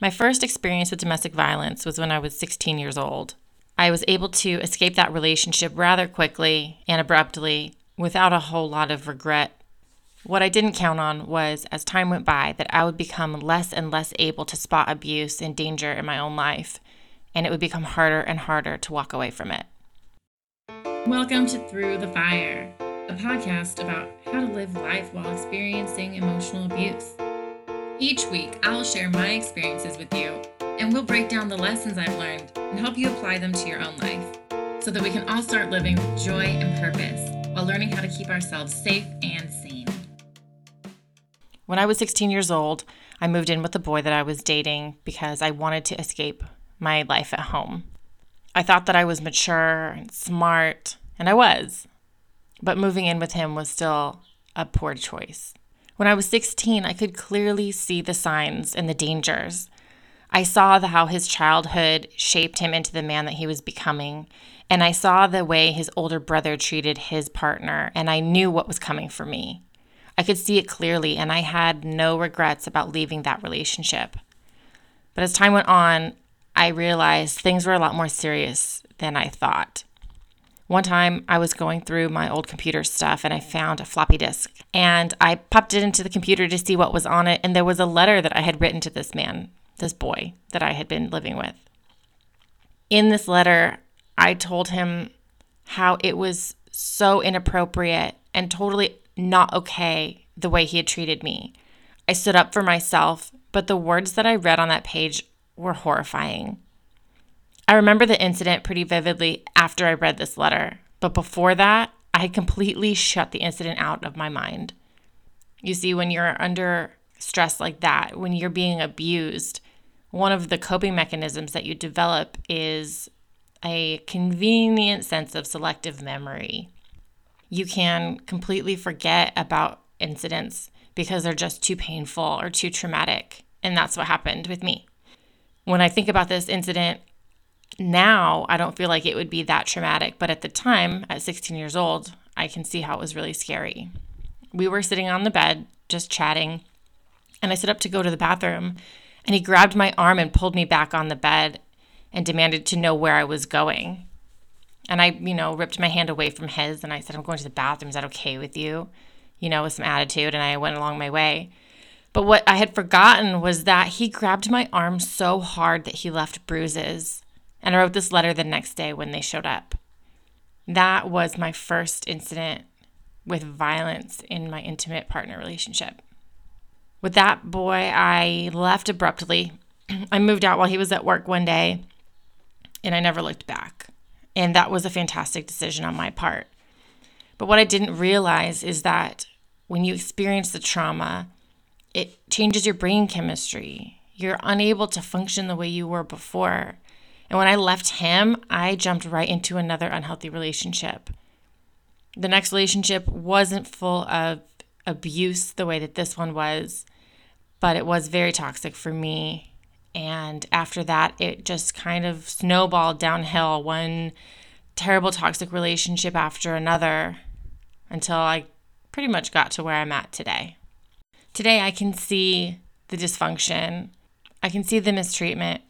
My first experience with domestic violence was when I was 16 years old. I was able to escape that relationship rather quickly and abruptly without a whole lot of regret. What I didn't count on was, as time went by, that I would become less and less able to spot abuse and danger in my own life, and it would become harder and harder to walk away from it. Welcome to Through the Fire, a podcast about how to live life while experiencing emotional abuse. Each week, I'll share my experiences with you, and we'll break down the lessons I've learned and help you apply them to your own life so that we can all start living with joy and purpose while learning how to keep ourselves safe and sane. When I was 16 years old, I moved in with the boy that I was dating because I wanted to escape my life at home. I thought that I was mature and smart, and I was, but moving in with him was still a poor choice. When I was 16, I could clearly see the signs and the dangers. I saw the, how his childhood shaped him into the man that he was becoming, and I saw the way his older brother treated his partner, and I knew what was coming for me. I could see it clearly, and I had no regrets about leaving that relationship. But as time went on, I realized things were a lot more serious than I thought. One time I was going through my old computer stuff and I found a floppy disk and I popped it into the computer to see what was on it. And there was a letter that I had written to this man, this boy that I had been living with. In this letter, I told him how it was so inappropriate and totally not okay the way he had treated me. I stood up for myself, but the words that I read on that page were horrifying. I remember the incident pretty vividly after I read this letter, but before that, I had completely shut the incident out of my mind. You see, when you're under stress like that, when you're being abused, one of the coping mechanisms that you develop is a convenient sense of selective memory. You can completely forget about incidents because they're just too painful or too traumatic. And that's what happened with me. When I think about this incident, now I don't feel like it would be that traumatic, but at the time, at 16 years old, I can see how it was really scary. We were sitting on the bed, just chatting, and I stood up to go to the bathroom, and he grabbed my arm and pulled me back on the bed and demanded to know where I was going. And I, you know, ripped my hand away from his and I said, I'm going to the bathroom. Is that okay with you? You know, with some attitude. And I went along my way. But what I had forgotten was that he grabbed my arm so hard that he left bruises and I wrote this letter the next day when they showed up. That was my first incident with violence in my intimate partner relationship. With that boy, I left abruptly. I moved out while he was at work one day and I never looked back. And that was a fantastic decision on my part. But what I didn't realize is that when you experience the trauma, it changes your brain chemistry. You're unable to function the way you were before. And when I left him, I jumped right into another unhealthy relationship. The next relationship wasn't full of abuse the way that this one was, but it was very toxic for me. And after that, it just kind of snowballed downhill, one terrible toxic relationship after another, until I pretty much got to where I'm at today. Today, I can see the dysfunction, I can see the mistreatment,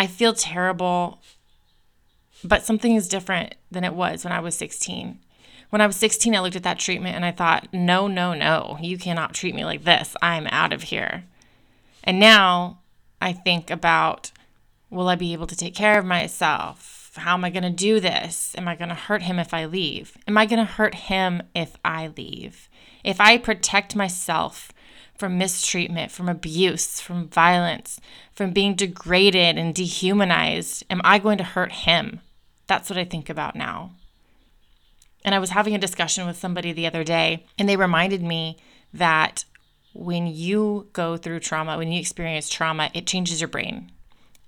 I feel terrible, but something is different than it was when I was 16. When I was 16, I looked at that treatment and I thought, no, no, no, you cannot treat me like this. I'm out of here. And now I think about, will I be able to take care of myself? How am I going to do this? Am I going to hurt him if I leave? Am I going to hurt him if I leave? If I protect myself from mistreatment, from abuse, from violence, from being degraded and dehumanized? Am I going to hurt him? That's what I think about now. And I was having a discussion with somebody the other day, and they reminded me that when you go through trauma, when you experience trauma, it changes your brain.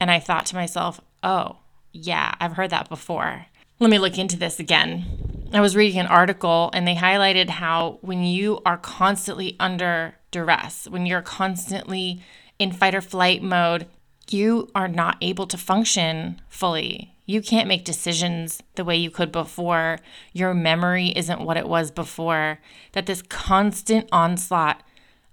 And I thought to myself, oh, yeah, I've heard that before. Let me look into this again. I was reading an article and they highlighted how when you are constantly under duress, when you're constantly in fight or flight mode, you are not able to function fully. You can't make decisions the way you could before. Your memory isn't what it was before. That this constant onslaught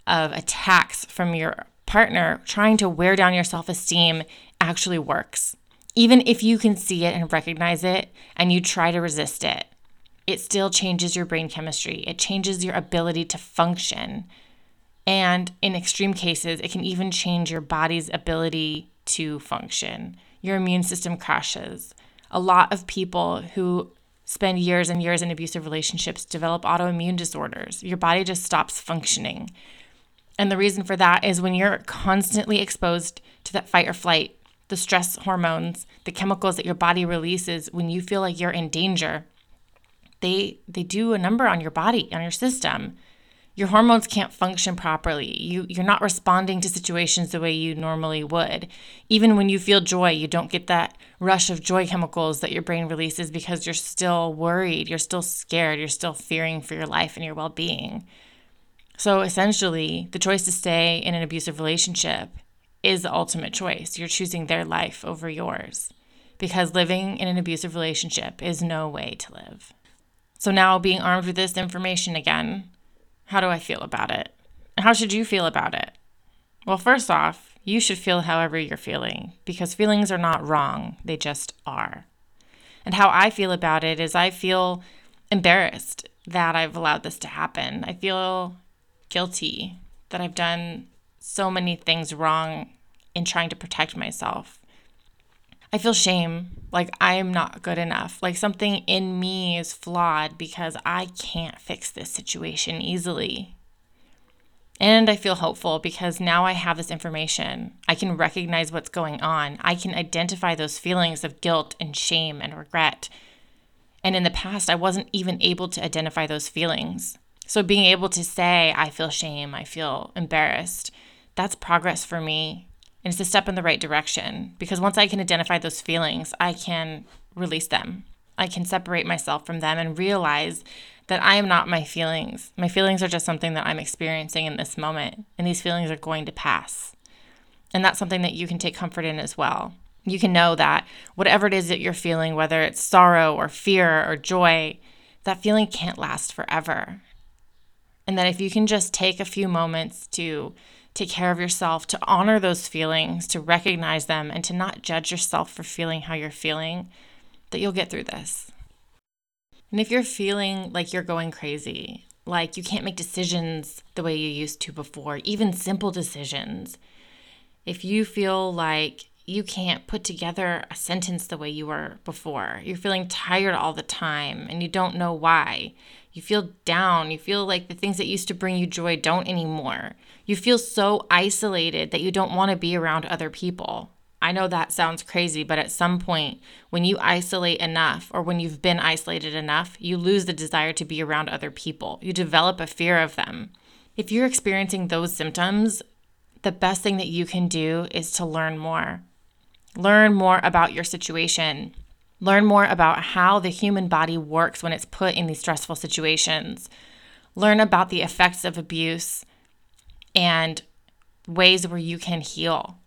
of attacks from your partner trying to wear down your self esteem actually works. Even if you can see it and recognize it and you try to resist it, it still changes your brain chemistry. It changes your ability to function. And in extreme cases, it can even change your body's ability to function. Your immune system crashes. A lot of people who spend years and years in abusive relationships develop autoimmune disorders. Your body just stops functioning. And the reason for that is when you're constantly exposed to that fight or flight, the stress hormones, the chemicals that your body releases when you feel like you're in danger, they they do a number on your body, on your system. Your hormones can't function properly. You you're not responding to situations the way you normally would. Even when you feel joy, you don't get that rush of joy chemicals that your brain releases because you're still worried, you're still scared, you're still fearing for your life and your well-being. So essentially, the choice to stay in an abusive relationship is the ultimate choice. You're choosing their life over yours because living in an abusive relationship is no way to live. So now, being armed with this information again, how do I feel about it? How should you feel about it? Well, first off, you should feel however you're feeling because feelings are not wrong, they just are. And how I feel about it is I feel embarrassed that I've allowed this to happen. I feel guilty that I've done so many things wrong in trying to protect myself. I feel shame, like I am not good enough, like something in me is flawed because I can't fix this situation easily. And I feel hopeful because now I have this information. I can recognize what's going on. I can identify those feelings of guilt and shame and regret. And in the past, I wasn't even able to identify those feelings. So being able to say, I feel shame, I feel embarrassed, that's progress for me. And it's a step in the right direction because once I can identify those feelings, I can release them. I can separate myself from them and realize that I am not my feelings. My feelings are just something that I'm experiencing in this moment, and these feelings are going to pass. And that's something that you can take comfort in as well. You can know that whatever it is that you're feeling, whether it's sorrow or fear or joy, that feeling can't last forever. And that if you can just take a few moments to take care of yourself, to honor those feelings, to recognize them, and to not judge yourself for feeling how you're feeling, that you'll get through this. And if you're feeling like you're going crazy, like you can't make decisions the way you used to before, even simple decisions, if you feel like you can't put together a sentence the way you were before, you're feeling tired all the time and you don't know why, you feel down. You feel like the things that used to bring you joy don't anymore. You feel so isolated that you don't want to be around other people. I know that sounds crazy, but at some point, when you isolate enough or when you've been isolated enough, you lose the desire to be around other people. You develop a fear of them. If you're experiencing those symptoms, the best thing that you can do is to learn more. Learn more about your situation. Learn more about how the human body works when it's put in these stressful situations. Learn about the effects of abuse and ways where you can heal.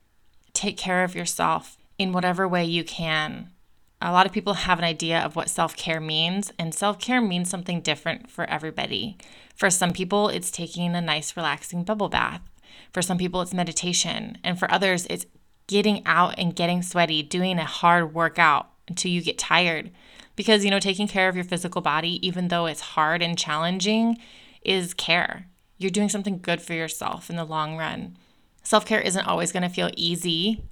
Take care of yourself in whatever way you can. A lot of people have an idea of what self care means, and self care means something different for everybody. For some people, it's taking a nice, relaxing bubble bath. For some people, it's meditation. And for others, it's getting out and getting sweaty, doing a hard workout until you get tired. Because, you know, taking care of your physical body, even though it's hard and challenging, is care. You're doing something good for yourself in the long run. Self care isn't always going to feel easy.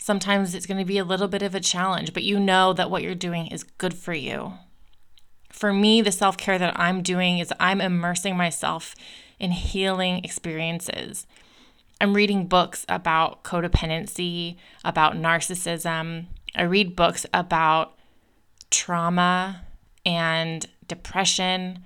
Sometimes it's going to be a little bit of a challenge, but you know that what you're doing is good for you. For me, the self care that I'm doing is I'm immersing myself in healing experiences. I'm reading books about codependency, about narcissism, I read books about trauma and depression,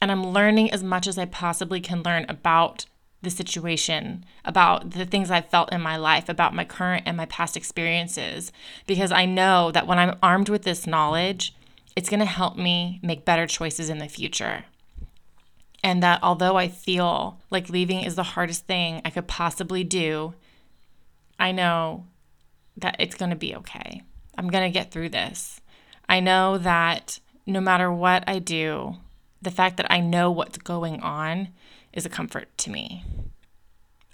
and I'm learning as much as I possibly can learn about the situation, about the things I've felt in my life, about my current and my past experiences, because I know that when I'm armed with this knowledge, it's going to help me make better choices in the future. And that although I feel like leaving is the hardest thing I could possibly do, I know that it's going to be okay. I'm going to get through this. I know that no matter what I do, the fact that I know what's going on is a comfort to me.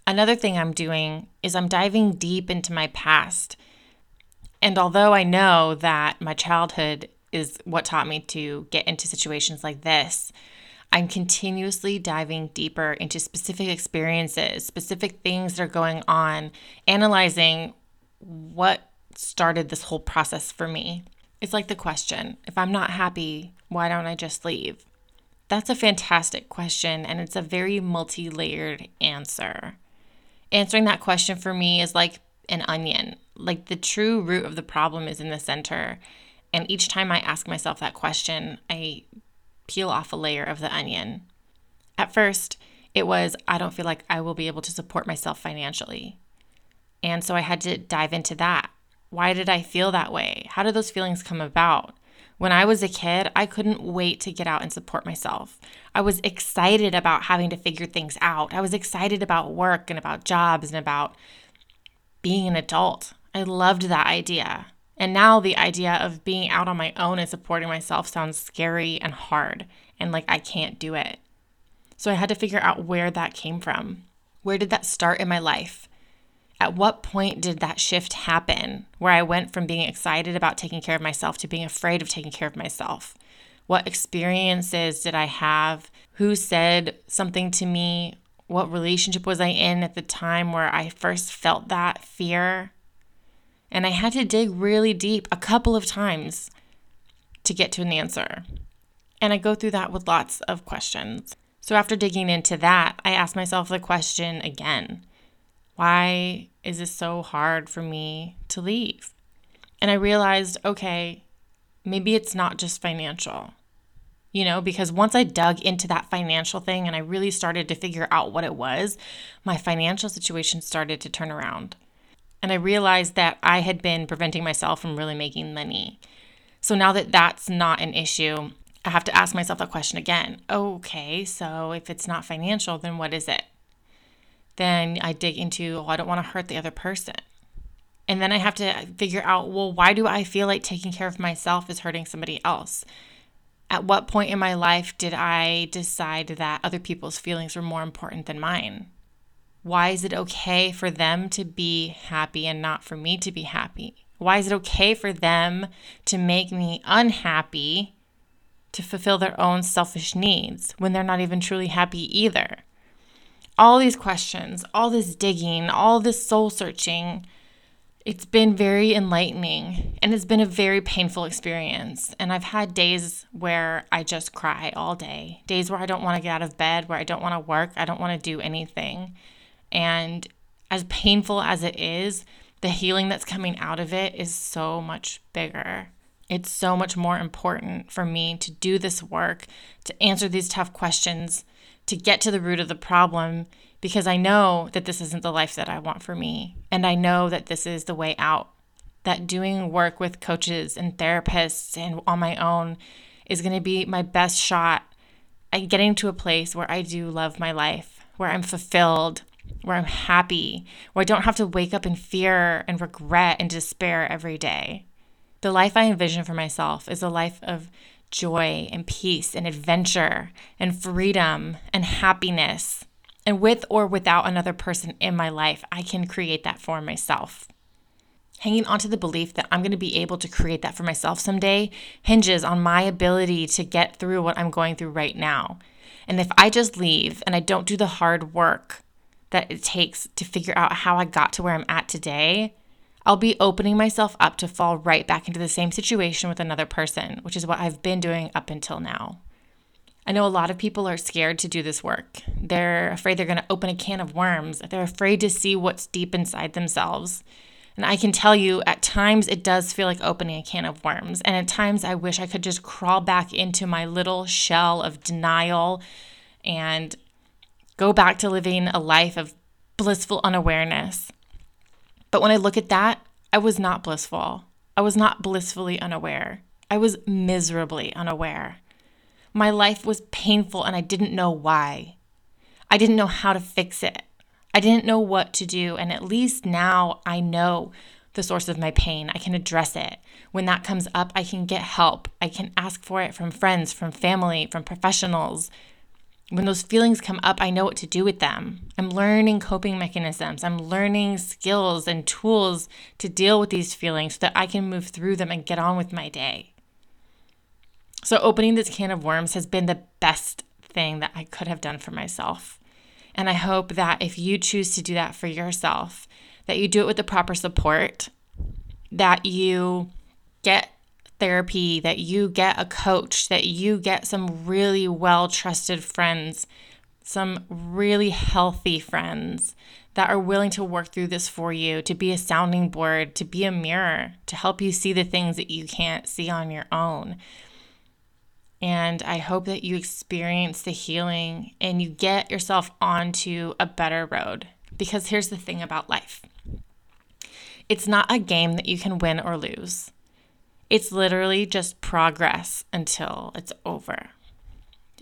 Another thing I'm doing is I'm diving deep into my past. And although I know that my childhood is what taught me to get into situations like this, I'm continuously diving deeper into specific experiences, specific things that are going on, analyzing what started this whole process for me. It's like the question if I'm not happy, why don't I just leave? That's a fantastic question, and it's a very multi layered answer. Answering that question for me is like an onion. Like the true root of the problem is in the center. And each time I ask myself that question, I peel off a layer of the onion. At first, it was I don't feel like I will be able to support myself financially. And so I had to dive into that. Why did I feel that way? How did those feelings come about? When I was a kid, I couldn't wait to get out and support myself. I was excited about having to figure things out. I was excited about work and about jobs and about being an adult. I loved that idea. And now the idea of being out on my own and supporting myself sounds scary and hard and like I can't do it. So I had to figure out where that came from. Where did that start in my life? At what point did that shift happen where I went from being excited about taking care of myself to being afraid of taking care of myself? What experiences did I have? Who said something to me? What relationship was I in at the time where I first felt that fear? And I had to dig really deep a couple of times to get to an answer. And I go through that with lots of questions. So after digging into that, I asked myself the question again why is this so hard for me to leave? And I realized, okay, maybe it's not just financial. You know, because once I dug into that financial thing and I really started to figure out what it was, my financial situation started to turn around. And I realized that I had been preventing myself from really making money. So now that that's not an issue, I have to ask myself that question again. Okay, so if it's not financial, then what is it? Then I dig into, oh, I don't want to hurt the other person. And then I have to figure out, well, why do I feel like taking care of myself is hurting somebody else? At what point in my life did I decide that other people's feelings were more important than mine? Why is it okay for them to be happy and not for me to be happy? Why is it okay for them to make me unhappy to fulfill their own selfish needs when they're not even truly happy either? All these questions, all this digging, all this soul searching, it's been very enlightening and it's been a very painful experience. And I've had days where I just cry all day, days where I don't want to get out of bed, where I don't want to work, I don't want to do anything. And as painful as it is, the healing that's coming out of it is so much bigger. It's so much more important for me to do this work, to answer these tough questions, to get to the root of the problem, because I know that this isn't the life that I want for me. And I know that this is the way out. That doing work with coaches and therapists and on my own is going to be my best shot at getting to a place where I do love my life, where I'm fulfilled, where I'm happy, where I don't have to wake up in fear and regret and despair every day. The life I envision for myself is a life of joy and peace and adventure and freedom and happiness. And with or without another person in my life, I can create that for myself. Hanging onto the belief that I'm going to be able to create that for myself someday hinges on my ability to get through what I'm going through right now. And if I just leave and I don't do the hard work that it takes to figure out how I got to where I'm at today, I'll be opening myself up to fall right back into the same situation with another person, which is what I've been doing up until now. I know a lot of people are scared to do this work. They're afraid they're going to open a can of worms. They're afraid to see what's deep inside themselves. And I can tell you, at times it does feel like opening a can of worms. And at times I wish I could just crawl back into my little shell of denial and go back to living a life of blissful unawareness. But when I look at that, I was not blissful. I was not blissfully unaware. I was miserably unaware. My life was painful and I didn't know why. I didn't know how to fix it. I didn't know what to do. And at least now I know the source of my pain. I can address it. When that comes up, I can get help. I can ask for it from friends, from family, from professionals, When those feelings come up, I know what to do with them. I'm learning coping mechanisms. I'm learning skills and tools to deal with these feelings so that I can move through them and get on with my day. So, opening this can of worms has been the best thing that I could have done for myself. And I hope that if you choose to do that for yourself, that you do it with the proper support, that you get therapy, that you get a coach, that you get some really well trusted friends, some really healthy friends that are willing to work through this for you, to be a sounding board, to be a mirror, to help you see the things that you can't see on your own. And I hope that you experience the healing and you get yourself onto a better road. Because here's the thing about life it's not a game that you can win or lose, it's literally just progress until it's over.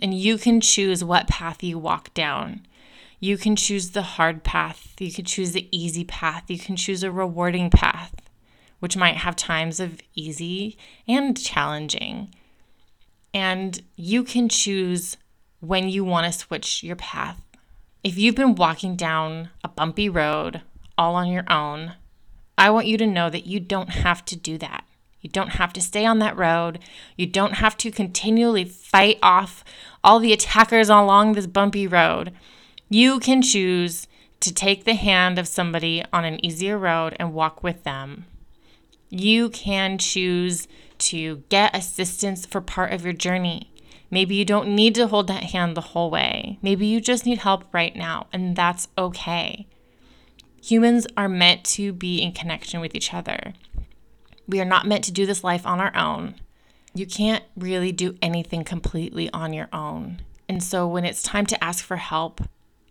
And you can choose what path you walk down. You can choose the hard path. You can choose the easy path. You can choose a rewarding path, which might have times of easy and challenging. And you can choose when you want to switch your path. If you've been walking down a bumpy road all on your own, I want you to know that you don't have to do that. You don't have to stay on that road. You don't have to continually fight off all the attackers along this bumpy road. You can choose to take the hand of somebody on an easier road and walk with them. You can choose to get assistance for part of your journey. Maybe you don't need to hold that hand the whole way. Maybe you just need help right now, and that's okay. Humans are meant to be in connection with each other. We are not meant to do this life on our own. You can't really do anything completely on your own. And so when it's time to ask for help,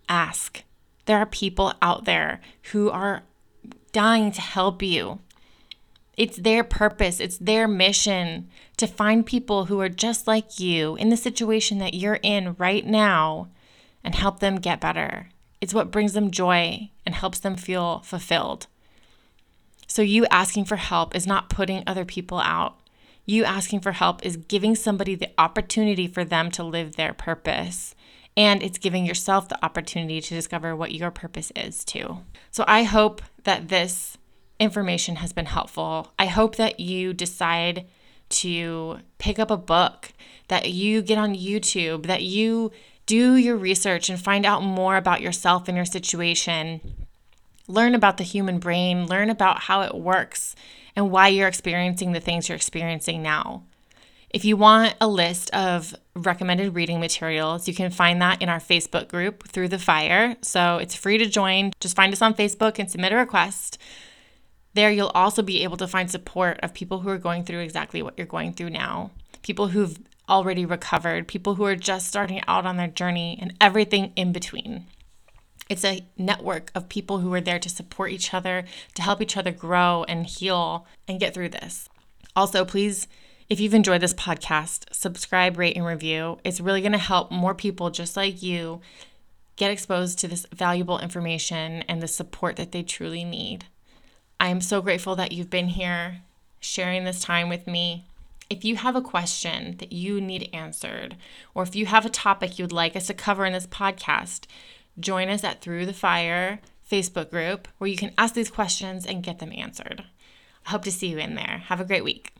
ask. There are people out there who are dying to help you. It's their purpose, it's their mission to find people who are just like you in the situation that you're in right now and help them get better. It's what brings them joy and helps them feel fulfilled. So, you asking for help is not putting other people out. You asking for help is giving somebody the opportunity for them to live their purpose. And it's giving yourself the opportunity to discover what your purpose is too. So, I hope that this information has been helpful. I hope that you decide to pick up a book, that you get on YouTube, that you do your research and find out more about yourself and your situation. Learn about the human brain, learn about how it works and why you're experiencing the things you're experiencing now. If you want a list of recommended reading materials, you can find that in our Facebook group, Through the Fire. So it's free to join. Just find us on Facebook and submit a request. There, you'll also be able to find support of people who are going through exactly what you're going through now, people who've already recovered, people who are just starting out on their journey, and everything in between. It's a network of people who are there to support each other, to help each other grow and heal and get through this. Also, please, if you've enjoyed this podcast, subscribe, rate, and review. It's really going to help more people just like you get exposed to this valuable information and the support that they truly need. I am so grateful that you've been here sharing this time with me. If you have a question that you need answered, or if you have a topic you'd like us to cover in this podcast, join us at Through the Fire Facebook group where you can ask these questions and get them answered. I hope to see you in there. Have a great week.